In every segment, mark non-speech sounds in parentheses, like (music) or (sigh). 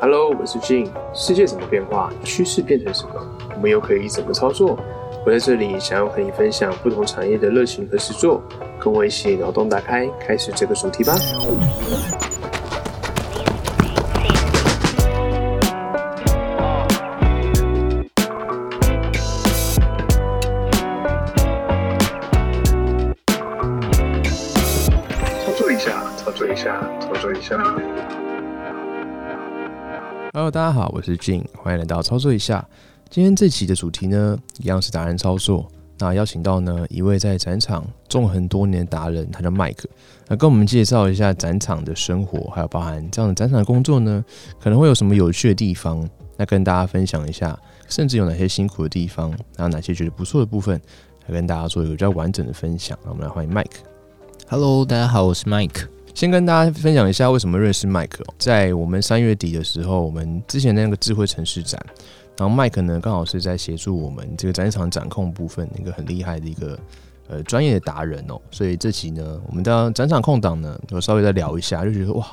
Hello，我是 Jin。世界怎么变化？趋势变成什么？我们又可以怎么操作？我在这里想要和你分享不同产业的热情和实作，跟我一起脑洞大开，开始这个主题吧。Hello，大家好，我是 Jin，欢迎来到操作一下。今天这期的主题呢，一样是达人操作。那邀请到呢一位在展场纵横多年的达人，他叫 Mike，那跟我们介绍一下展场的生活，还有包含这样的展场的工作呢，可能会有什么有趣的地方，那跟大家分享一下，甚至有哪些辛苦的地方，还有哪些觉得不错的部分，来跟大家做一个比较完整的分享。那我们来欢迎 Mike。Hello，大家好，我是 Mike。先跟大家分享一下为什么认识麦克、在我们三月底的时候，我们之前那个智慧城市展，然后麦克呢刚好是在协助我们这个展场掌控部分一个很厉害的一个呃专业的达人哦。所以这期呢，我们的展场空档呢，我稍微再聊一下，就觉得哇，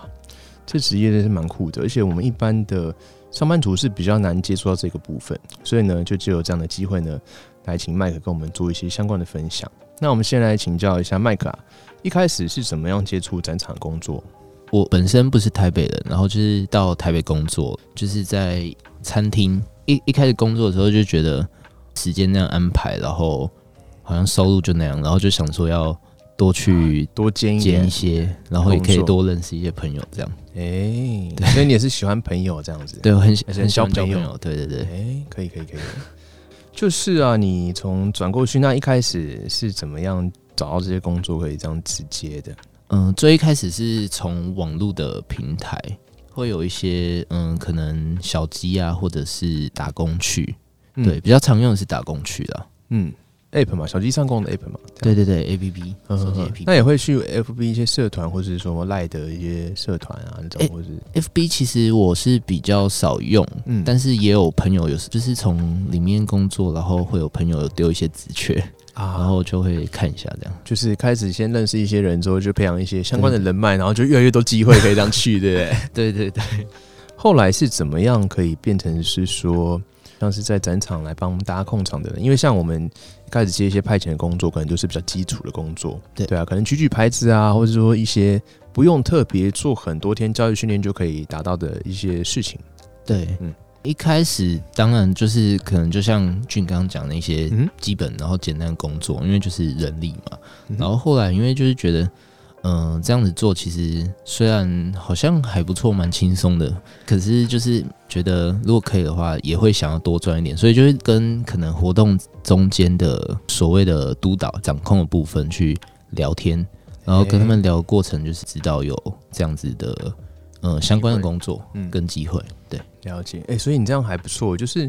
这职业真是蛮酷的，而且我们一般的上班族是比较难接触到这个部分，所以呢，就只有这样的机会呢，来请麦克跟我们做一些相关的分享。那我们先来请教一下麦克啊。一开始是怎么样接触展场工作？我本身不是台北人，然后就是到台北工作，就是在餐厅。一一开始工作的时候就觉得时间那样安排，然后好像收入就那样，然后就想说要多去多兼兼一些，然后也可以多认识一些朋友，这样。哎，所以你也是喜欢朋友这样子？对，我很很很喜欢交朋友。对对对，哎，可以可以可以。就是啊，你从转过去那一开始是怎么样找到这些工作可以这样直接的？嗯，最一开始是从网络的平台，会有一些嗯，可能小鸡啊，或者是打工去，嗯、对，比较常用的是打工去的。嗯，app 嘛，小鸡上工的 app 嘛，对对对，A P P，嗯手机 A P P。那也会去 F B 一些社团，或者是说赖的一些社团啊那种，或是。F B 其实我是比较少用，嗯。但是也有朋友有就是从里面工作，然后会有朋友丢一些职缺，啊。然后就会看一下这样。就是开始先认识一些人之后，就培养一些相关的人脉，然后就越来越多机会可以这样去，对不对？(laughs) 对对对，后来是怎么样可以变成是说，像是在展场来帮大家控场的人？因为像我们开始接一些派遣的工作，可能都是比较基础的工作，对对啊，可能举举牌子啊，或者说一些不用特别做很多天教育训练就可以达到的一些事情。对，嗯嗯。一开始当然就是可能就像俊刚刚讲的一些嗯基本，然后简单的工作，因为就是人力嘛。然后后来因为就是觉得，嗯、这样子做其实虽然好像还不错，蛮轻松的，可是就是觉得如果可以的话，也会想要多赚一点，所以就会跟可能活动中间的所谓的督导、掌控的部分去聊天，然后跟他们聊的过程，就是知道有这样子的，呃，相关的工作嗯跟机会，对。了解，哎、所以你这样还不错，就是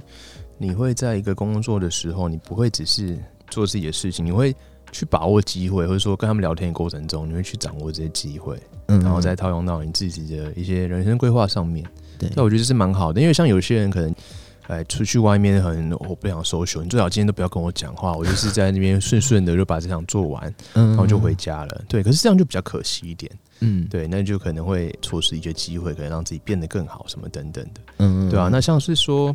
你会在一个工作的时候，你不会只是做自己的事情，你会去把握机会，或者说跟他们聊天的过程中，你会去掌握这些机会，嗯然后再套用到你自己的一些人生规划上面。对那我觉得这是蛮好的，因为像有些人可能，哎，出去外面很我不想 social，你最好今天都不要跟我讲话，我就是在那边顺顺的就把这场做完，嗯然后就回家了。对，可是这样就比较可惜一点。嗯对，那就可能会错失一些机会，可能让自己变得更好，什么等等的。嗯对啊，那像是说，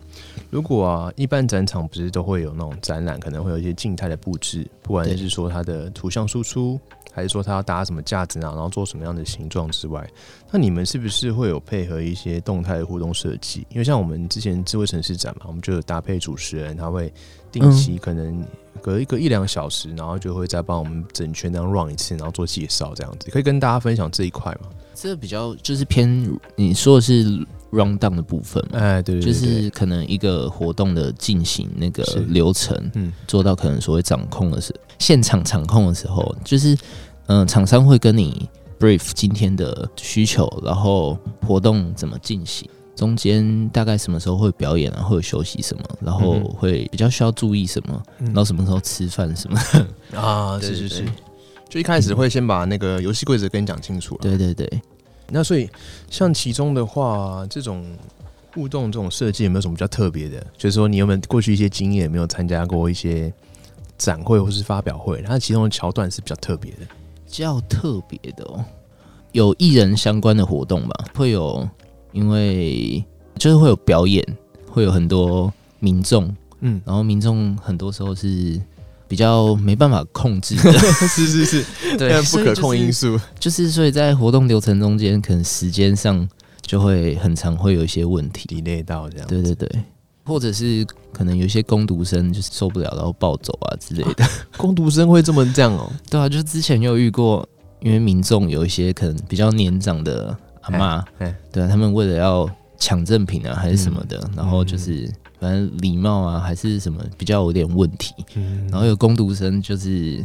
如果啊，一般展场不是都会有那种展览，可能会有一些静态的布置，不管是说它的图像输出，还是说它要搭什么架子啊，然后做什么样的形状之外，那你们是不是会有配合一些动态的互动设计？因为像我们之前智慧城市展嘛，我们就有搭配主持人，他会定期可能隔一个一两小时，然后就会再帮我们整圈这样 run 一次，然后做介绍这样子，可以跟大家分享这一块吗？这比较就是偏你说的是 round down 的部分嘛，哎，对对就是可能一个活动的进行那个流程，嗯。做到可能所谓掌控的是现场掌控的时候，就是嗯、呃厂商会跟你 brief 今天的需求，然后活动怎么进行。中间大概什么时候会表演啊，会有休息什么，然后会比较需要注意什么，嗯然后什么时候吃饭什么。(laughs) 啊，是是是，就一开始会先把那个游戏规则跟你讲清楚了。对对对，那所以像其中的话，这种互动这种设计有没有什么比较特别的？就是说你有没有过去一些经验，有没有参加过一些展会或是发表会？它其中的桥段是比较特别的。较特别的哦，有艺人相关的活动吧，会有因为就是会有表演，会有很多民众，嗯，然后民众很多时候是比较没办法控制的，(laughs) 是是是，对，不可控因素，素，就是所以在活动流程中间，可能时间上就会很常会有一些问题，delay 到这样。对对对，或者是可能有一些工读生就是受不了，然后暴走啊之类的，(laughs) 工读生会这么这样哦、对啊，就是之前有遇过，因为民众有一些可能比较年长的阿嬷，哎哎。对啊，他们为了要抢赠品啊还是什么的，嗯然后就是反正礼貌啊还是什么比较有点问题，嗯。然后有工读生就是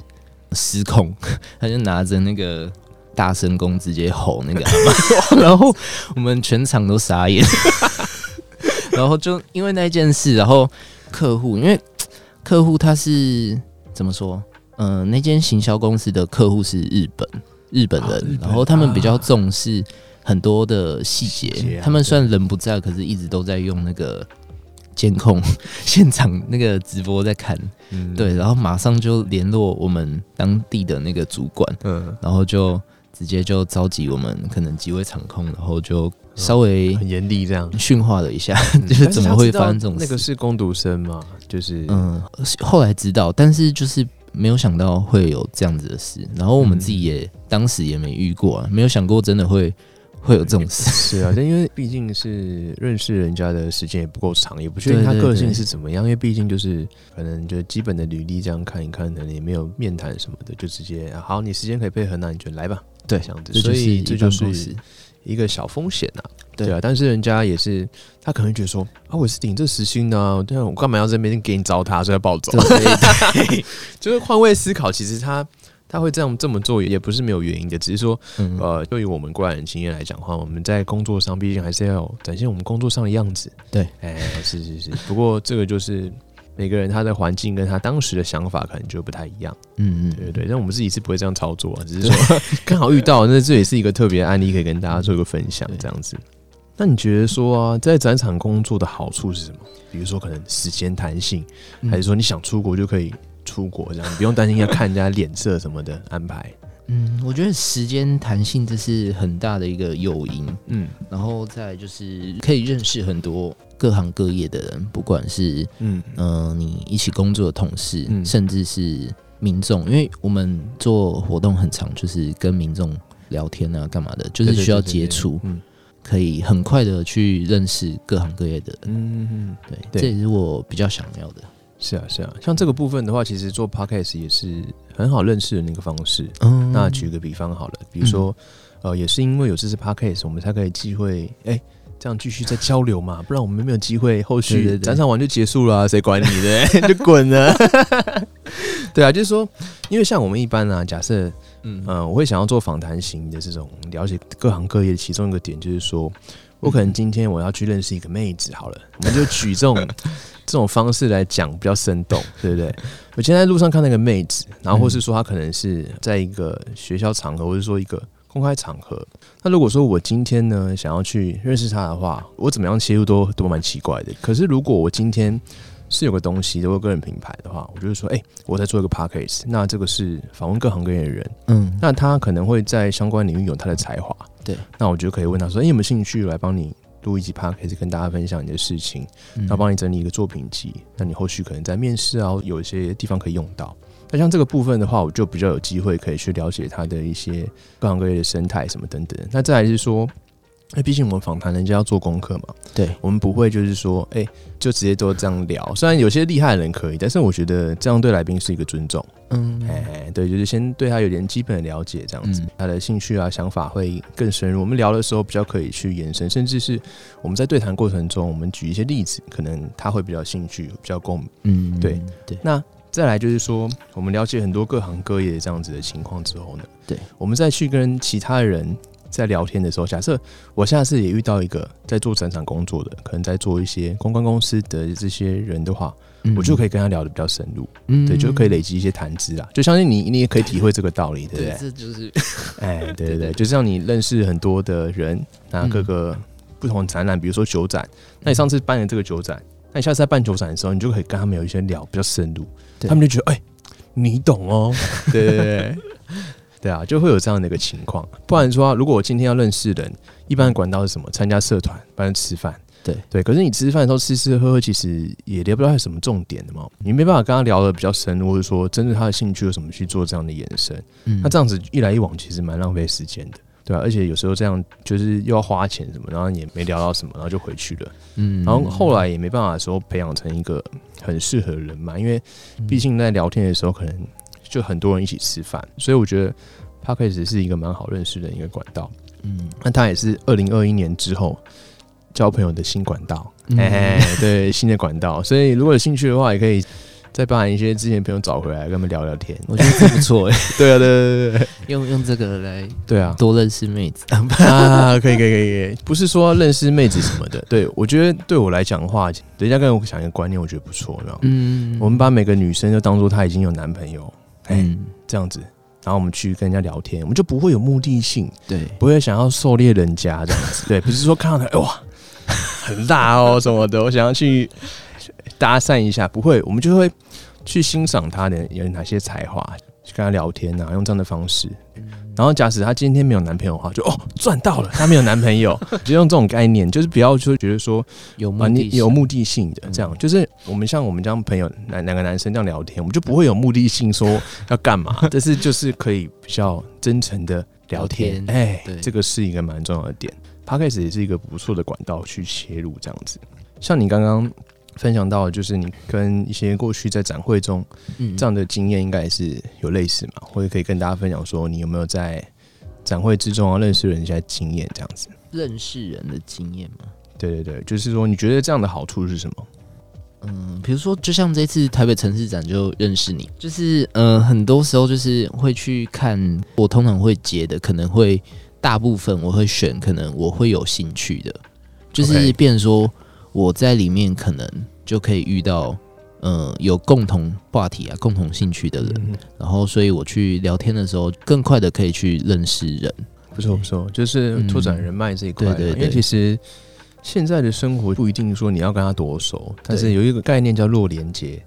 失控，(laughs) 他就拿着那个大声公直接吼那个阿妈，(laughs) (laughs) 然后我们全场都傻眼，然后就因为那件事，然后客户因为客户他是怎么说？嗯、那间行销公司的客户是日本日本人，啊本然后他们比较啊。重视很多的细节，啊他们虽然人不在，可是一直都在用那个 (laughs) 监控 (laughs) 现场那个直播在看，嗯对，然后马上就联络我们当地的那个主管，嗯，然后就直接就召集我们可能几位场控，然后就稍微很严厉这样。训话了一下，嗯 (laughs) 就是怎么会发生这种事？那个是攻读生嘛？就是嗯，后来知道，但是就是没有想到会有这样子的事，然后我们自己也、当时也没遇过啊，没有想过真的会会有这种事。(laughs) 是啊，但因为毕竟是认识人家的时间也不够长，也不确定他个性是怎么样。因为毕竟就是可能就基本的履历这样看一看，可能也没有面谈什么的，就直接、啊好，你时间可以配合，那你就来吧。对这样子，所以这就是一个小风险啊。对对啊，但是人家也是，他可能觉得说啊，我是顶这时薪的、啊，对啊，我干嘛要在那边给你糟蹋，所以要暴走？(laughs) 就是换位思考，其实他他会这样这么做，也不是没有原因的，只是说嗯，呃，对于我们过来人经验来讲的话，我们在工作上毕竟还是要展现我们工作上的样子。对，哎，是是是。不过这个就是每个人他的环境跟他当时的想法可能就不太一样。嗯嗯，对对对，但我们自己是不会这样操作啊，只是说 (laughs) 刚好遇到，那这也是一个特别案例，可以跟大家做一个分享这样子。那你觉得说啊，在展场工作的好处是什么？比如说可能时间弹性，嗯还是说你想出国就可以出国，这样你不用担心要看人家脸色什么的安排。嗯，我觉得时间弹性这是很大的一个诱因，嗯。然后再就是可以认识很多各行各业的人，不管是嗯。嗯、呃你一起工作的同事，嗯。甚至是民众，因为我们做活动很长，就是跟民众聊天啊，干嘛的，就是需要接触，嗯。可以很快的去认识各行各业的人。嗯嗯，对，对这也是我比较想要的。是啊是啊。像这个部分的话，其实做 podcast 也是很好认识的那个方式。嗯那举个比方好了，比如说，呃，也是因为有这次 podcast，我们才可以机会，哎、这样继续再交流嘛，不然我们没有机会，后续展场完就结束了啊、谁管你的，(laughs) 就滚了。(laughs) 对啊，就是说，因为像我们一般啊，假设，嗯嗯、我会想要做访谈型的这种了解各行各业，其中一个点就是说，我可能今天我要去认识一个妹子，好了，我们就举这种 (laughs) 这种方式来讲，比较生动，(laughs) 对不对？我今天在路上看到一个妹子，然后或是说她可能是在一个学校场合，或者说一个公开场合。那如果说我今天呢想要去认识她的话，我怎么样切入都都蛮奇怪的。可是如果我今天是有个东西，有个个人品牌的话，我就是说，哎、我在做一个 podcast，那这个是访问各行各业的人，嗯，那他可能会在相关领域有他的才华，对，那我就可以问他说，哎、有没有兴趣来帮你录一集 podcast，跟大家分享你的事情？嗯然后帮你整理一个作品集，那你后续可能在面试啊，有一些地方可以用到。那像这个部分的话，我就比较有机会可以去了解它的一些各行各业的生态什么等等。那再来是说，那毕竟我们访谈人家要做功课嘛，对，我们不会就是说，哎、就直接都这样聊。虽然有些厉害的人可以，但是我觉得这样对来宾是一个尊重。嗯哎、对，就是先对他有点基本的了解，这样子，嗯他的兴趣啊、想法会更深入。我们聊的时候比较可以去延伸，甚至是我们在对谈过程中，我们举一些例子，可能他会比较兴趣、比较共鸣。嗯对对，那再来就是说，我们了解很多各行各业这样子的情况之后呢，对，我们再去跟其他人在聊天的时候，假设我下次也遇到一个在做展场工作的，可能在做一些公关公司的这些人的话，我就可以，跟他聊的比较深入。嗯。对，就可以累积一些谈资啊。就相信你，你也可以体会这个道理，对不对，(laughs) 这就是。哎，对对 (laughs) 对，就是让你认识很多的人，那嗯各个不同的展览，比如说酒展，那你上次办了这个酒展，那你下次在办酒展的时候，你就可以跟他们有一些聊比较深入，他们就觉得哎、你懂哦，对 (laughs) 对对。对啊，就会有这样的一个情况。不然说，如果我今天要认识人，一般的管道是什么？参加社团，不然吃饭。对对，可是你吃饭的时候吃吃喝喝，其实也聊不到有什么重点的嘛，你没办法跟他聊的比较深，或者说针对他的兴趣有什么去做这样的延伸。嗯那这样子一来一往，其实蛮浪费时间的，对啊，而且有时候这样就是又要花钱什么，然后也没聊到什么，然后就回去了。嗯然后后来也没办法说培养成一个很适合的人嘛，因为毕竟在聊天的时候，可能就很多人一起吃饭，所以我觉得 k a g e 是一个蛮好认识的一个管道。嗯那它也是二零二一年之后交朋友的新管道，嗯嘿嘿，对，新的管道。所以如果有兴趣的话，也可以再把一些之前的朋友找回来，跟他们聊聊天。我觉得这不错哎，(laughs) 对啊，对对对对用用这个来对啊，多认识妹子。啊，可以可以可以可以，不是说认识妹子什么的。对我觉得对我来讲的话，人家跟我讲一个观念，我觉得不错，有没有？嗯我们把每个女生就当做她已经有男朋友，哎、嗯这样子，然后我们去跟人家聊天，我们就不会有目的性，对不会想要狩猎人家这样子。(laughs) 对，不是说看到他，哎哇，很大哦什么的，我想要去搭讪一下，不会，我们就会去欣赏他的有哪些才华，去跟他聊天啊，用这样的方式。然后，假使她今天没有男朋友的话，就哦赚到了，她没有男朋友，(laughs) 就用这种概念，就是不要说觉得说啊，有目的性。你有目的性的，这样。就是我们像我们这样朋友两两个男生这样聊天，我们就不会有目的性说要干嘛，(laughs) 但是就是可以比较真诚的聊天，哎对，这个是一个蛮重要的点。p c a s 也是一个不错的管道去切入这样子。像你刚刚分享到，就是你跟一些过去在展会中嗯这样的经验，应该也是有类似嘛，或者可以跟大家分享说，你有没有在展会之中啊认识人一些经验这样子。认识人的经验嘛。对对对，就是说你觉得这样的好处是什么？嗯，比如说，就像这次台北城市展就认识你，就是呃，很多时候就是会去看，我通常会接的，可能会大部分我会选，可能我会有兴趣的，就是变成说我在里面可能就可以遇到，嗯，有共同话题啊、共同兴趣的人，嗯，然后所以我去聊天的时候，更快的可以去认识人。不错不错，就是拓展人脉这一块啊、对对对。因为其实现在的生活不一定说你要跟他多熟，但是有一个概念叫弱连接。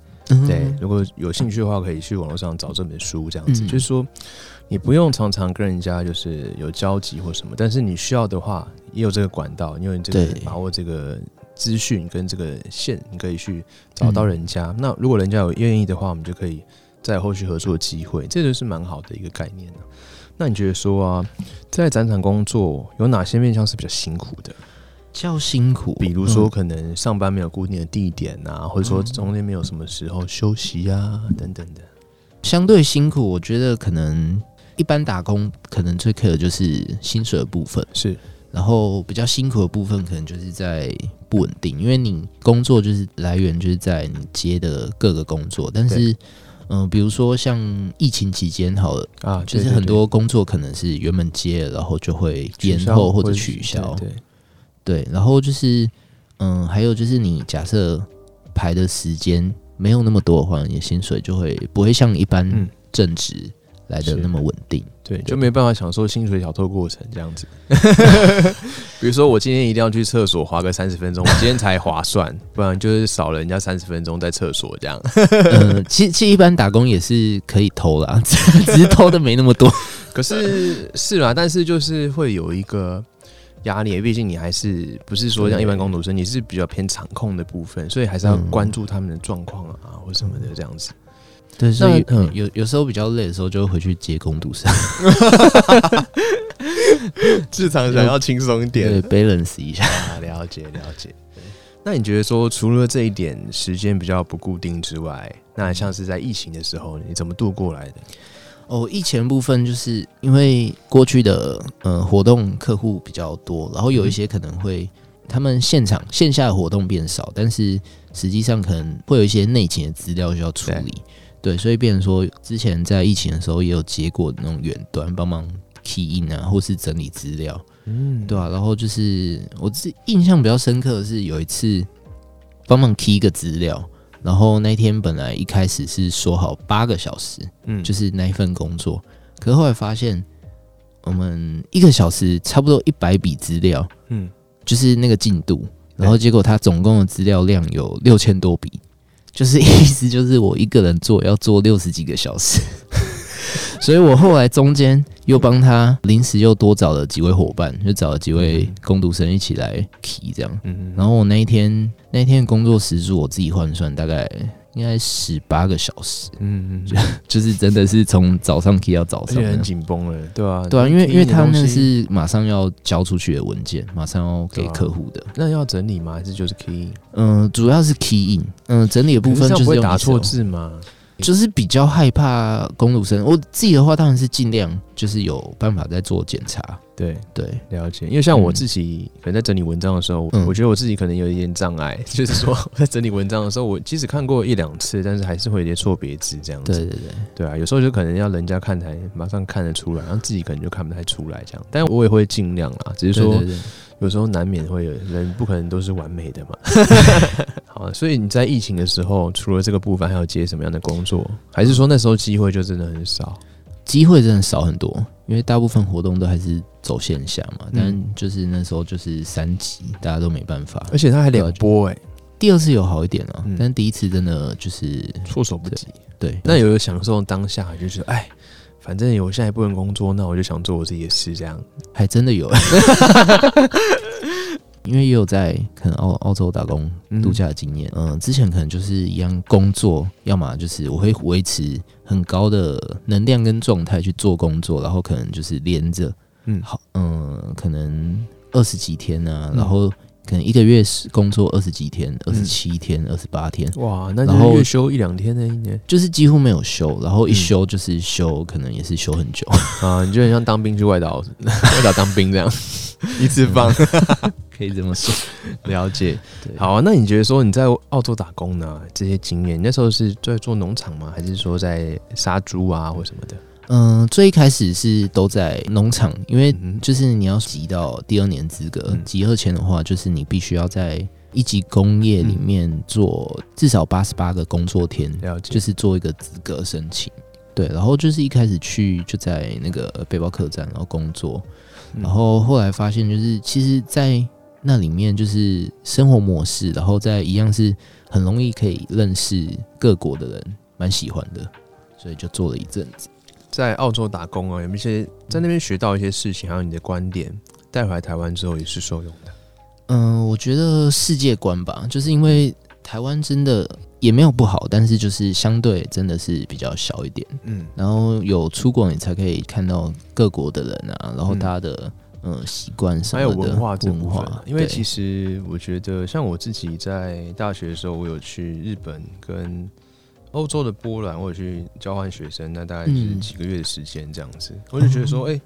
对，如果有兴趣的话，可以去网络上找这本书，这样子、嗯。就是说你不用常常跟人家就是有交集或什么，但是你需要的话，也有这个管道，因为这个把握这个资讯跟这个线，你可以去找到人家。嗯那如果人家有愿意的话，我们就可以再后续合作的机会，这就是蛮好的一个概念呢、那你觉得说啊，在展场工作有哪些面向是比较辛苦的？较辛苦，比如说，嗯可能上班没有固定的地点啊，或者说中间没有什么时候休息啊，等等的。相对辛苦，我觉得可能一般打工可能最 care 的就是薪水的部分，是，然后比较辛苦的部分可能就是在不稳定，因为你工作就是来源就是在你接的各个工作，但是嗯、呃比如说像疫情期间好了，啊，就是很多工作可能是原本接了，然后就会延后或者是取消，对，对。对，然后就是，嗯，还有就是你假设排的时间没有那么多的话，你的薪水就会不会像一般嗯。正职来的那么稳定。对，就没办法享受薪水小偷过程这样子。(laughs) 比如说，我今天一定要去厕所花个三十分钟，我今天才划算，不然就是少了人家三十分钟在厕所这样。嗯，(laughs) 其实其实一般打工也是可以偷啦，(laughs) 只是偷的没那么多。可是是啦，但是就是会有一个压力，毕竟你还是不是说像一般工读生，你是比较偏场控的部分，所以还是要嗯关注他们的状况啊，或什么的这样子。对，所以嗯有有时候比较累的时候，就会回去接工读生，(laughs) 日常想要轻松一点对，balance 一下。啊，了解了解。那你觉得说，除了这一点时间比较不固定之外，那像是在疫情的时候，你怎么度过来的？哦，疫情部分就是因为过去的呃活动客户比较多，然后有一些可能会他们现场线下的活动变少，但是实际上可能会有一些内勤的资料需要处理，对，所以变成说之前在疫情的时候也有接过那种远端帮忙 key in 啊，或是整理资料，嗯，对啊，然后就是我自印象比较深刻的是有一次帮忙 key 一个资料。然后那天本来一开始是说好八个小时，嗯，就是那一份工作。可是后来发现，我们一个小时差不多一百笔资料，嗯，就是那个进度。然后结果他总共的资料量有六千多笔，就是意思就是我一个人做要做六十几个小时。所以我后来中间又帮他临时又多找了几位伙伴，就找了几位工读生一起来 key 这样。嗯，然后我那一天那一天的工作时数我自己换算大概应该十八个小时，嗯嗯，(laughs) 就是真的是从早上 key 到早上很紧绷了，对啊，对啊，因为因为他们们是马上要交出去的文件，马上要给客户的。那要整理吗？还是就是 key？嗯、主要是 key in，嗯、整理的部分就是用打错字吗？就是比较害怕公路生。我自己的话，当然是尽量就是有办法在做检查。对，对，了解。因为像我嗯自己可能在整理文章的时候，嗯我觉得我自己可能有一点障碍，(laughs) 就是说我在整理文章的时候，我即使看过一两次，但是还是会有一些错别字这样子。对对对，对啊，有时候就可能要人家看才马上看得出来，然后自己可能就看不太出来这样。但我也会尽量啦，只是说有时候难免会有人不可能都是完美的嘛。(laughs) 好，所以你在疫情的时候，除了这个部分，还有接什么样的工作？还是说那时候机会就真的很少？机会真的少很多，因为大部分活动都还是走线下嘛。嗯但就是那时候就是三级，大家都没办法。而且他还两波哎、第二次有好一点啊，嗯但第一次真的就是措手不及。对，那有享受当下，就是哎，反正我现在不能工作，那我就想做我自己的事，这样。还真的有，(laughs) 因为也有在可能澳澳洲打工嗯度假的经验。嗯、之前可能就是一样工作，要么就是我会维持很高的能量跟状态去做工作，然后可能就是连着，嗯好，嗯、可能二十几天呢、嗯然后可能一个月是工作二十几天，二十七天，二十八天。哇，那然后休一两天呢，一年就是几乎没有休，然后一嗯休就是休，可能也是休很久。(laughs) 啊，你就很像当兵去外岛，(laughs) 外岛当兵这样，(laughs) 一次放。(laughs) 可以这么说。(laughs) 了解，好啊。那你觉得说你在澳洲打工呢，这些经验，你那时候是在做农场吗？还是说在杀猪啊或什么的？嗯，最一开始是都在农场，因为嗯就是你要集到第二年资格嗯，集二前的话，就是你必须要在一级工业里面做至少八十八个工作天，了解，就是做一个资格申请。对，然后就是一开始去就在那个背包客栈，然后工作，嗯然后后来发现就是其实，在那里面就是生活模式，然后在一样是很容易可以认识各国的人，蛮喜欢的，所以就做了一阵子。在澳洲打工啊，有没有一些在那边学到一些事情，还有你的观点带回来台湾之后也是受用的？嗯，我觉得世界观吧，就是因为台湾真的也没有不好，但是就是相对真的是比较小一点。嗯，然后有出国，你才可以看到各国的人啊，然后嗯大家的嗯习惯什还么的有文化这部分啊文化，因为其实我觉得，像我自己在大学的时候，我有去日本跟欧洲的波兰，我有去交换学生，那大概就是嗯几个月的时间这样子。我就觉得说，(laughs) 哎、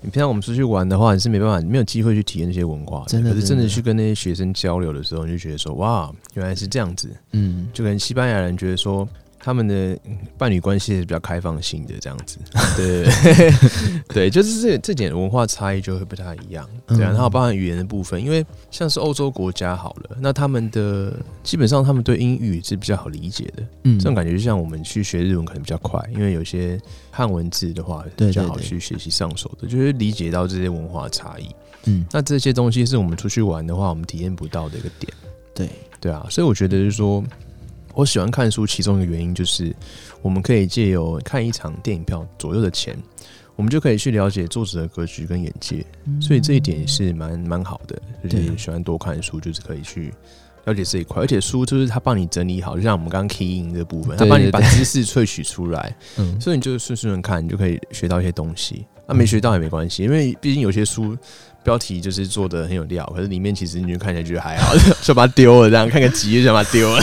你平常我们出去玩的话，你是没办法，没有机会去体验那些文化真的可是真的去跟那些学生交流的时候，你就觉得说，哇，原来是这样子。嗯，就可能西班牙人觉得说。他们的嗯伴侣关系是比较开放性的这样子，(laughs) 对 (laughs) 对，就是这这点文化差异就会不太一样，对啊，嗯然后包含语言的部分，因为像是欧洲国家好了，那他们的基本上他们对英语是比较好理解的，嗯。这种感觉就像我们去学日文可能比较快，因为有些汉文字的话比较好去学习上手的，就是理解到这些文化差异。嗯，那这些东西是我们出去玩的话，我们体验不到的一个点。对，对啊，所以我觉得就是说，我喜欢看书，其中一个原因就是我们可以借由看一场电影票左右的钱，我们就可以去了解作者的格局跟眼界，所以这一点是蛮蛮好的。就是喜欢多看书，就是可以去。了解这一块，而且书就是他帮你整理好，就像我们刚刚 key in 这部分，他帮你把知识萃取出来，嗯，所以你就顺顺看，你就可以学到一些东西。那、没学到也没关系，因为毕竟有些书标题就是做的很有料，可是里面其实你就看起来觉得还好，(laughs) 就把它丢了，这样看个集就想把它丢了。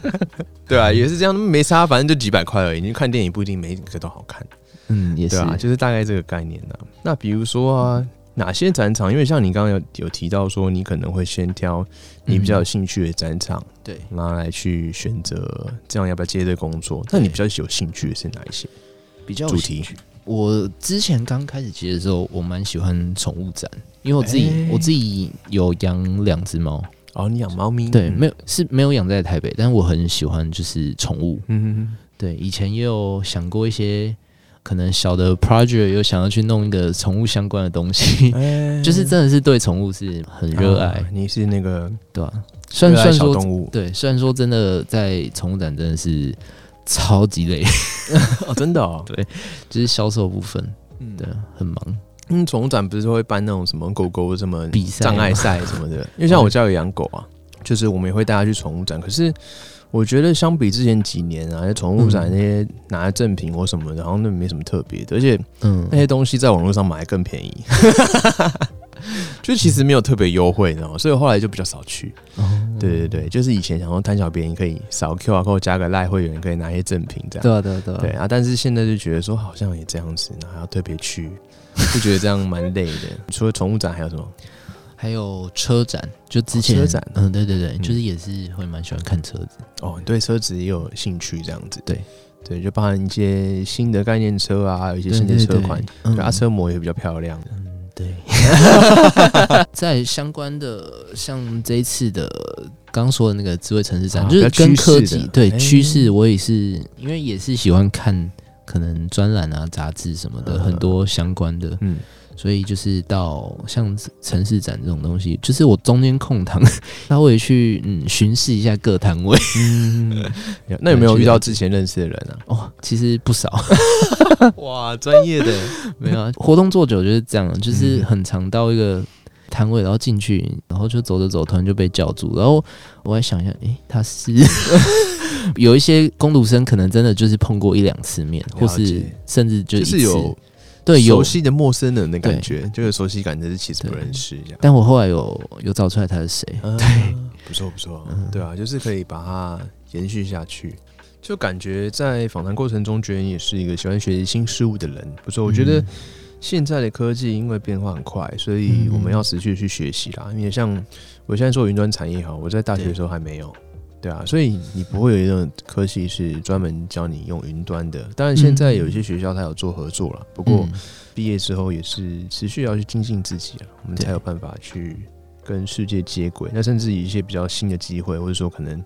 (laughs) 对啊，也是这样，没差，反正就几百块而已。你看电影不一定每一个都好看，嗯，也是对啊，就是大概这个概念呢、那比如说啊，哪些展场？因为像你刚刚有有提到说，你可能会先挑你比较有兴趣的展场，对。然后来去选择这样要不要接这个工作。那你比较有兴趣的是哪一些？比较主题我之前刚开始接的时候，我蛮喜欢宠物展，因为我自己、欸我自己有养两只猫，哦，你养猫咪？对，嗯没有是没有养在台北，但是我很喜欢就是宠物。嗯对，以前也有想过一些可能小的 project，有想要去弄一个宠物相关的东西，哎。(laughs) 就是真的是对宠物是很热爱，啊你是那个对吧、虽然虽然说对，虽然说真的在宠物展真的是超级累，(laughs) 哦，真的哦，(laughs) 对就是销售部分，嗯对，很忙。嗯，宠物展不是会办那种什么狗狗什么比赛障碍赛什么的？(laughs) 因为像我家有养狗啊，就是我们也会带它去宠物展。可是我觉得相比之前几年啊，在宠物展那些拿赠品或什么的，好像都没什么特别的，而且嗯那些东西在网络上买更便宜，(laughs) 就其实没有特别优惠，你知道吗？所以我后来就比较少去。哦对对对，就是以前想说贪小便宜，可以扫 QR code 加个赖会员，可以拿一些赠品这样。对啊对啊对啊对啊，但是现在就觉得说好像也这样子，然后还要特别去，(laughs) 就觉得这样蛮累的。(laughs) 除了宠物展还有什么？还有车展，就之前、哦车展嗯，对对对，嗯就是也是会蛮喜欢看车子。哦，你对车子也有兴趣这样子？对对，就包含一些新的概念车啊，还有一些新的车款，啊，车模也比较漂亮。嗯，对，(laughs) 在相关的像这一次的刚刚说的那个智慧城市展，啊就是跟科技对哎趋势，我也是因为也是喜欢看可能专栏啊、杂志什么的，嗯很多相关的，嗯，所以就是到像城市展这种东西，就是我中间空档 (laughs) 稍微去嗯巡视一下各摊位。嗯，那有没有遇到之前认识的人啊？哦，其实不少。(laughs) 哇，专业的，没有啊，(laughs) 活动做久就是这样，就是嗯。很常到一个摊位，然后进去，然后就走着走，突然就被叫住，然后我还想一下，诶，他是 (laughs) 有一些工读生可能真的就是碰过一两次面，或是甚至就就是有对有。熟，悉的陌生人的感觉，就有熟悉感，但是其实不认识这样。但我后来有有找出来他是谁，对，不错不错，对啊，就是可以把它延续下去。就感觉在访谈过程中，觉得你也是一个喜欢学习新事物的人。不错，我觉得嗯现在的科技因为变化很快，所以我们要持续去学习啦。因为像我现在做云端产业哈，我在大学的时候还没有，对啊，所以你不会有一种科系是专门教你用云端的。当然，现在有一些学校它有做合作了，不过嗯毕业之后也是持续要去精进自己啊，我们才有办法去跟世界接轨。那甚至一些比较新的机会，或者说可能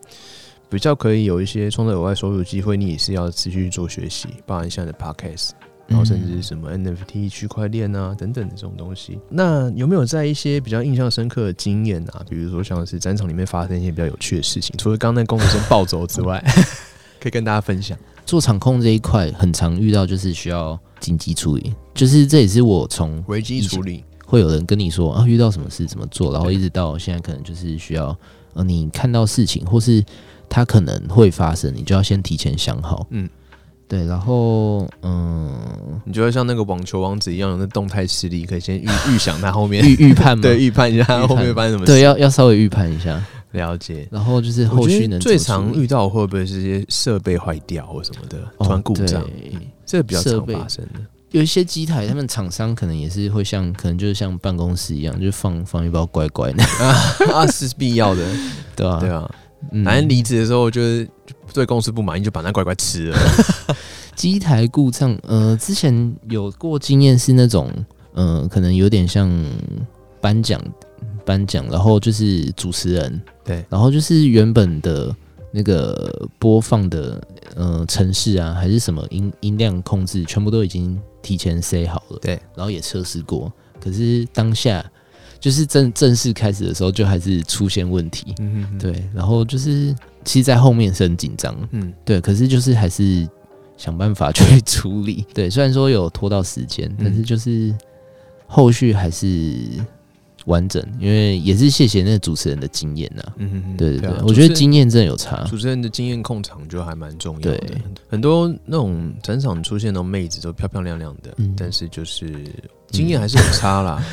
比较可以有一些创造额外收入的机会，你也是要持续做学习，包含现在的 podcast，然后甚至是什么 NFT、区块链啊等等的这种东西。那有没有在一些比较印象深刻的经验啊，比如说像是战场里面发生一些比较有趣的事情，除了刚刚那工读生暴走之外，(laughs) 可以跟大家分享？做场控这一块很常遇到，就是需要紧急处理，就是这也是我从危机处理，会有人跟你说啊，遇到什么事怎么做，然后一直到现在可能就是需要呃，你看到事情或是它可能会发生，你就要先提前想好，嗯，对，然后嗯，你就会像那个网球王子一样，有那动态视力，可以先预 (laughs) 预想他后面。预预判嘛，对预判一下判后面会发生什么事。对，要要稍微预判一下，了解。然后就是后续能最常遇到会不会是一些设备坏掉或什么的，哦突然故障？这个比较常发生的。有一些机台，他们厂商可能也是会像，可能就是像办公室一样，就放放一包乖乖的，(laughs) 啊，是必要的，(laughs) 对吧、对啊。嗯。反正离职的时候，就是对公司不满意，就把那乖乖吃了。(laughs) 机台故障，呃，之前有过经验是那种，呃，可能有点像颁奖颁奖，然后就是主持人，对，然后就是原本的那个播放的呃城市啊，还是什么音音量控制，全部都已经提前塞好了，对，然后也测试过，可是当下就是正正式开始的时候，就还是出现问题，嗯哼，对，然后就是其实，在后面是很紧张，嗯，对，可是就是还是想办法去 (laughs) 处理。对，虽然说有拖到时间，嗯但是就是后续还是完整，因为也是谢谢那个主持人的经验呐。嗯哼哼，对对对，啊我觉得经验真的有差。主持人的经验控场就还蛮重要的对。很多那种展场出现那种妹子都漂漂亮亮的，嗯但是就是经验还是有差啦。(laughs)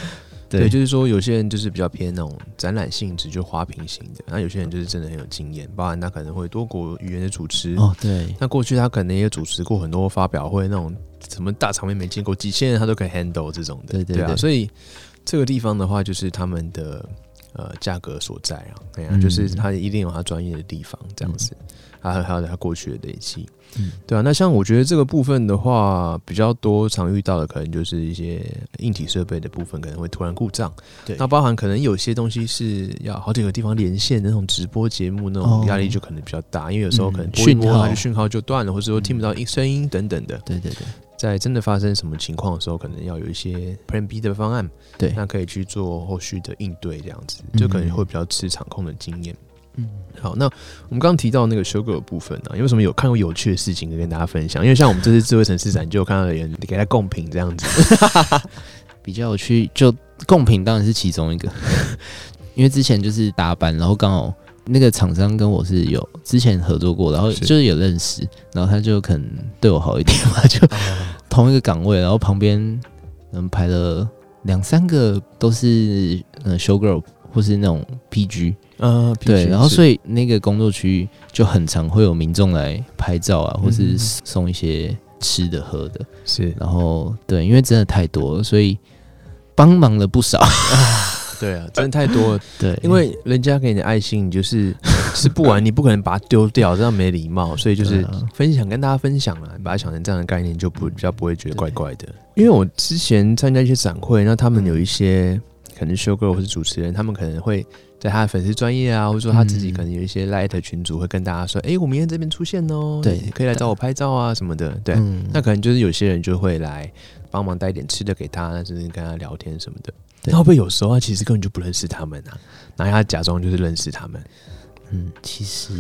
对，就是说有些人就是比较偏那种展览性质，就花瓶型的；那有些人就是真的很有经验，包含他可能会多国语言的主持。哦，对，那过去他可能也主持过很多发表会，那种什么大场面没见过，几千人他都可以 handle 这种的。啊，对对对所以这个地方的话，就是他们的呃价格所在啊，对啊，嗯。就是他一定有他专业的地方这样子，还有还有他过去的累积。嗯。对啊，那像我觉得这个部分的话，比较多常遇到的，可能就是一些硬体设备的部分可能会突然故障。对。那包含可能有些东西是要好几个地方连线的那种直播节目，那种哦。压力就可能比较大，因为有时候可能讯号。就讯号就断了，或者说听不到音声音等等的。对对对在真的发生什么情况的时候，可能要有一些 Plan B 的方案，对，那可以去做后续的应对，这样子嗯就可能会比较吃场控的经验。嗯，好，那我们刚刚提到那个修 girl 的部分呢、有什么有看过有趣的事情可以跟大家分享？因为像我们这次智慧城市展，就有看到有人给他贡品这样子。(laughs) 比较有趣，就贡品当然是其中一个，(laughs) 因为之前就是打板，然后刚好那个厂商跟我是有之前合作过，然后就是有认识，然后他就可能对我好一点嘛，就 (laughs) 同一个岗位，然后旁边嗯排了两三个都是呃 show girl 或是那种 PG，呃，对，然后所以以那个工作区域就很常会有民众来拍照啊，或是嗯。送一些吃的喝的，是。然后对，因为真的太多了，所以帮忙了不少。(laughs) 对啊，真的太多了。(laughs) 对，因为人家给你的爱心，你就是 (laughs) 吃不完，你不可能把它丢掉，这样没礼貌。所以就是分享，跟大家分享啊，把它想成这样的概念，就不比较不会觉得怪怪的。因为我之前参加一些展会，那他们有一些可能 show girl 或是主持人，他们可能会在他的粉丝专业啊，或者说他自己嗯可能有一些 light 群组会跟大家说，哎、我明天这边出现哦，对可以来找我拍照啊什么的。对，嗯那可能就是有些人就会来帮忙带一点吃的给他，那就是跟他聊天什么的。对那会不会有时候他其实根本就不认识他们啊？然后他假装就是认识他们？嗯，其实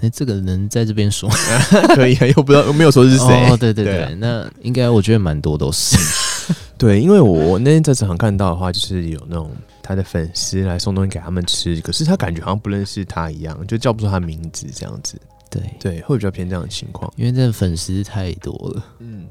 哎，这个人在这边说 (laughs) 可以啊，又不知道没有说是谁。哦，对对对，那应该我觉得蛮多都是。(laughs) 对，因为我我那天在场看到的话，就是有那种他的粉丝来送东西给他们吃，可是他感觉好像不认识他一样，就叫不出他名字这样子。对，对，会比较偏这样的情况。因为这粉丝太多了。嗯，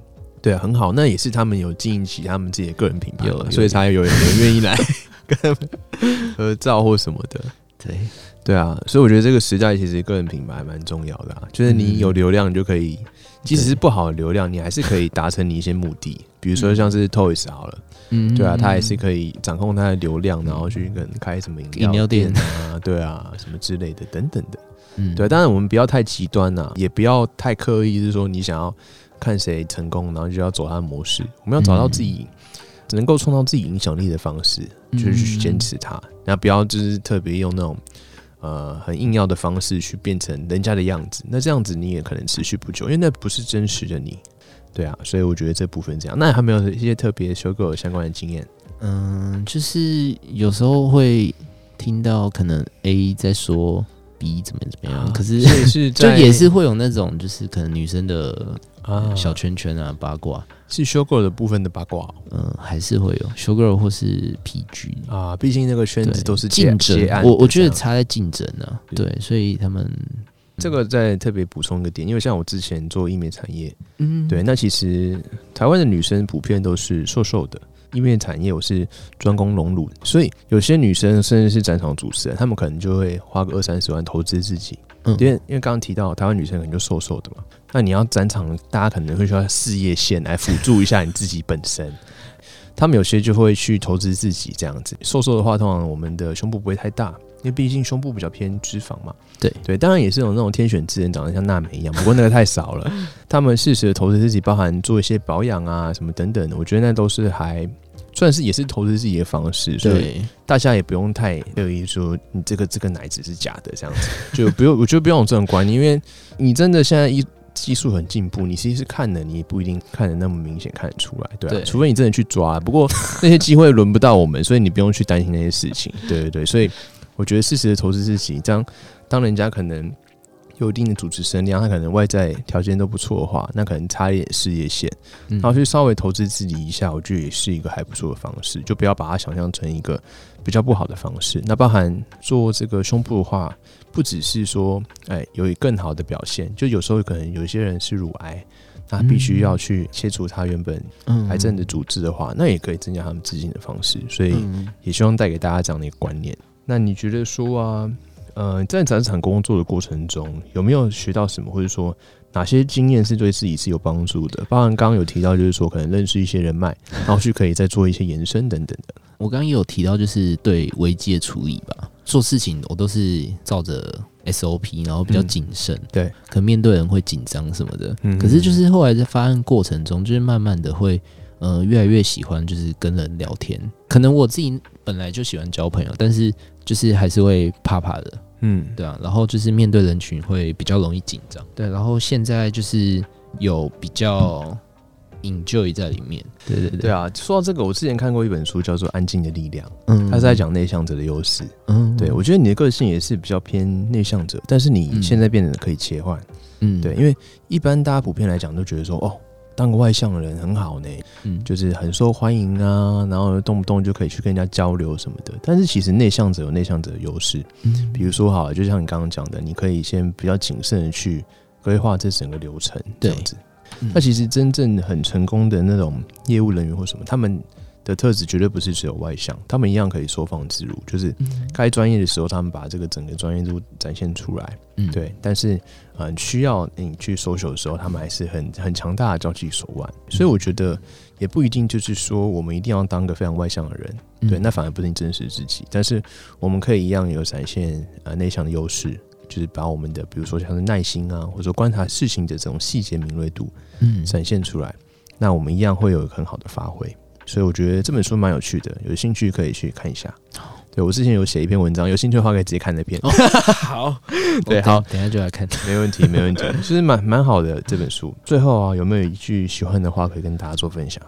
对啊，很好，那也是他们有经营起他们自己的个人品牌嘛，有有所以才有人愿意来 (laughs) 跟他们合照或什么的。对，对啊，所以我觉得这个时代其实个人品牌还蛮重要的啊，就是你有流量，你就可以，即使是不好的流量，你还是可以达成你一些目的。比如说像是 Toys 好了，嗯对啊，他也是可以掌控他的流量，然后去跟开什么饮料店啊，对啊，什么之类的等等的。嗯对，当然我们不要太极端呐、也不要太刻意，是说你想要看谁成功，然后就要走他的模式。我们要找到自己能够创造自己影响力的方式，就是去坚持它，然后不要就是特别用那种呃很硬要的方式去变成人家的样子。那这样子你也可能持续不久，因为那不是真实的你。对啊，所以我觉得这部分这样。那还没有一些特别修购相关的经验？嗯，就是有时候会听到可能 A 在说 B 怎么怎么样，可是是 (laughs) 就也是会有那种就是可能女生的啊。小圈圈啊八卦，是修购的部分的八卦哦。嗯，还是会有 show girl 或是 PG。啊，毕竟那个圈，子都是竞争，我我觉得差在竞争啊，对。对，所以他们这个再特别补充一个点，因为像我之前做医美产业，嗯。对，那其实台湾的女生普遍都是瘦瘦的。医美产业我是专攻隆乳，所以有些女生甚至是展场主持人，她们可能就会花个二三十万投资自己，嗯因为因为刚刚提到台湾女生可能就瘦瘦的嘛，那你要展场，大家可能会需要事业线来辅助一下你自己本身。(laughs) 他们有些就会去投资自己这样子。瘦瘦的话，通常我们的胸部不会太大，因为毕竟胸部比较偏脂肪嘛。对对，当然也是有那种天选之人长得像娜美一样，不过那个太少了。他们适时的投资自己，包含做一些保养啊什么等等的，我觉得那都是还算是也是投资自己的方式，所以，大家也不用太乐意说你这个这个奶子是假的这样子，就不用我觉得不用有这种观念，因为你真的现在一技术很进步，你其实是看的，你也不一定看的那么明显看得出来，对啊，对除非你真的去抓。不过那些机会轮不到我们，所以你不用去担心那些事情，对对对，所以我觉得适时的投资自己，这样当人家可能。有一定的组织声量，他可能外在条件都不错的话，那可能差一点事业线，嗯然后去稍微投资自己一下，我觉得也是一个还不错的方式，就不要把它想象成一个比较不好的方式。那包含做这个胸部的话，不只是说哎有更好的表现，就有时候可能有些人是乳癌，那必须要去切除他原本嗯癌症的组织的话，那也可以增加他们自信的方式。所以嗯也希望带给大家这样的一个观念。那你觉得说啊，呃，在展场工作的过程中，有没有学到什么，或者说哪些经验是对自己是有帮助的？包含刚刚有提到，就是说可能认识一些人脉，(laughs) 然后去可以再做一些延伸等等的。我刚刚也有提到，就是对危机的处理吧，做事情我都是照着 SOP，然后比较嗯谨慎、对，可能面对人会紧张什么的。嗯可是就是后来在发案过程中，就是慢慢的会呃越来越喜欢就是跟人聊天。可能我自己本来就喜欢交朋友，但是就是还是会怕怕的，嗯，对啊。然后就是面对人群会比较容易紧张，对。然后现在就是有比较 enjoy 在里面。对对对，对啊，说到这个，我之前看过一本书，叫做《安静的力量》，嗯它是在讲内向者的优势。嗯对我觉得你的个性也是比较偏内向者，但是你现在变得可以切换。嗯对，因为一般大家普遍来讲都觉得说，哦，当个外向的人很好呢，嗯就是很受欢迎啊，然后动不动就可以去跟人家交流什么的。但是其实内向者有内向者的优势，嗯比如说好了，就像你刚刚讲的，你可以先比较谨慎的去规划这整个流程，这样子。嗯那其实真正很成功的那种业务人员或什么，他们的特质绝对不是只有外向，他们一样可以收放自如，就是嗯该专业的时候，他们把这个整个专业度展现出来。嗯对，但是呃，需要你去搜索的时候，他们还是很很强大的交际手腕。所以我觉得也不一定就是说我们一定要当个非常外向的人，嗯对，那反而不是你真实自己。但是我们可以一样有展现呃内向的优势，就是把我们的比如说像是耐心啊，或者说观察事情的这种细节敏锐度嗯展现出来，那我们一样会有很好的发挥。所以我觉得这本书蛮有趣的，有兴趣可以去看一下。对我之前有写一篇文章，有兴趣的话可以直接看那篇。(laughs) 好，(laughs) 对好等下就来看。没问题，没问题，(laughs) 其实蛮蛮好的这本书。最后啊，有没有一句喜欢的话可以跟大家做分享？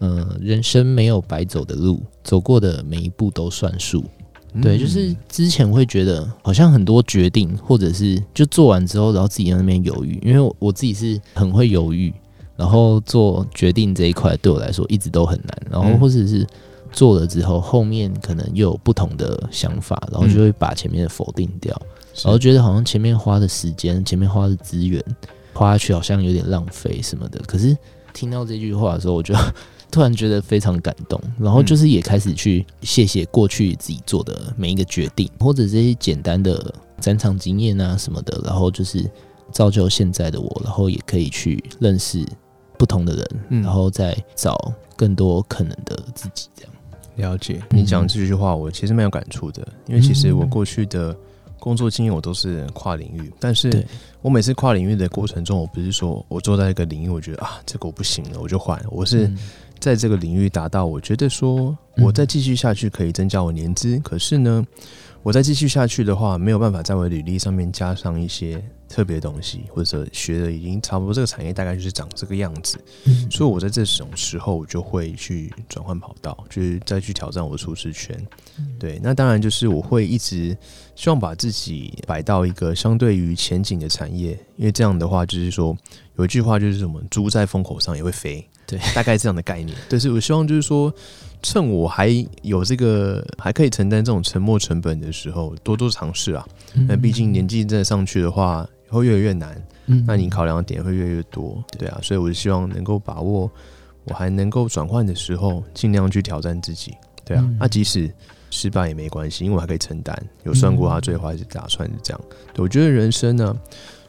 嗯，人生没有白走的路，走过的每一步都算数。对，就是之前会觉得好像很多决定，或者是就做完之后，然后自己在那边犹豫，因为我我自己是很会犹豫，然后做决定这一块对我来说一直都很难，然后嗯。或者是做了之后，后面可能又有不同的想法，然后就会把前面的否定掉，然后觉得好像前面花的时间、前面花的资源花下去好像有点浪费什么的。可是听到这句话的时候，我就突然觉得非常感动，然后就是也开始去谢谢过去自己做的每一个决定，或者这些简单的展场经验啊什么的，然后就是造就现在的我，然后也可以去认识不同的人，嗯。然后再找更多可能的自己，这样。了解。你讲这句话，我其实蛮有感触的，因为其实我过去的工作经验我都是跨领域，但是我每次跨领域的过程中，我不是说我做在一个领域，我觉得啊这个我不行了，我就换，我是嗯。在这个领域达到，我觉得说嗯。我再继续下去可以增加我年资，可是呢，我再继续下去的话，没有办法在我的履历上面加上一些特别的东西，或者学的已经差不多，这个产业大概就是长这个样子，嗯所以我在这种时候，我就会去转换跑道，就是再去挑战我的舒适圈。对，那当然就是我会一直希望把自己摆到一个相对于前景的产业，因为这样的话，就是说有一句话就是什么“猪在风口上也会飞”，对，大概这样的概念。对，是我希望就是说，趁我还有这个还可以承担这种沉没成本的时候，多多尝试啊。那毕竟年纪真的上去的话，会越来越难。嗯那你考量的点会越来越多，对啊，所以我就希望能够把握我还能够转换的时候，尽量去挑战自己，对啊，嗯那、即使失败也没关系，因为我还可以承担，有算过他最坏是打算是这样。对我觉得人生呢，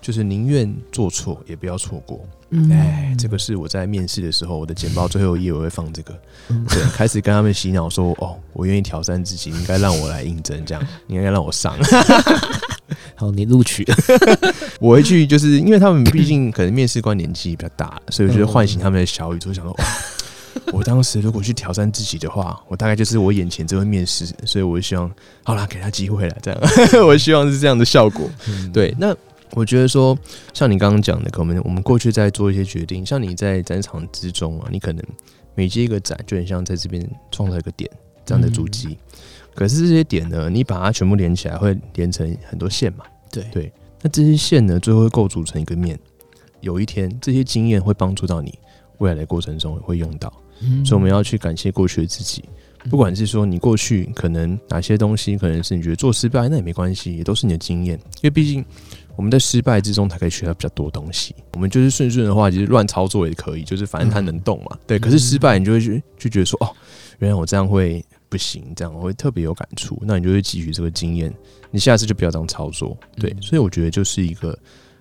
就是宁愿做错，也不要错过。嗯。哎，这个是我在面试的时候，我的简报最后一页我会放这个，嗯。对，开始跟他们洗脑说，哦，我愿意挑战自己，应该让我来应征，这样，你 (laughs) 应该让我上。(laughs) 好，你录取。了，(laughs) 我会去，就是因为他们毕竟可能面试官年纪比较大，所以我就唤醒他们的小宇宙，想说，哇，我当时如果去挑战自己的话，我大概就是我眼前这位面试，所以我希望，好啦，给他机会了，这样，我希望是这样的效果。对，那我觉得说，像你刚刚讲的，可能我们过去在做一些决定，像你在展场之中啊，你可能每接一个展，就很像在这边创造一个点这样的足迹。可是这些点呢，你把它全部连起来，会连成很多线嘛？对对，那这些线呢，最后会构组成一个面。有一天，这些经验会帮助到你未来的过程中会用到，嗯所以我们要去感谢过去的自己。不管是说你过去可能哪些东西，可能是你觉得做失败，那也没关系，也都是你的经验。因为毕竟我们在失败之中才可以学到比较多东西。我们就是顺顺的话，其实乱操作也可以，就是反正它能动嘛。对，可是失败你就会去就觉得说，哦，原来我这样会不行，这样我会特别有感触。那你就会汲取这个经验，你下次就不要这样操作。对，所以我觉得就是一个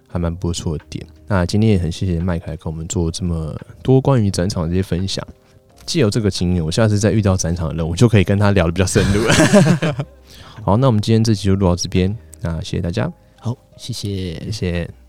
还蛮不错的点。那今天也很谢谢麦克来跟我们做这么多关于展场的这些分享。既有这个经验，我下次再遇到展场的人，我就可以跟他聊的比较深入。(laughs) 好，那我们今天这集就录到这边，那谢谢大家，好，谢谢谢。谢。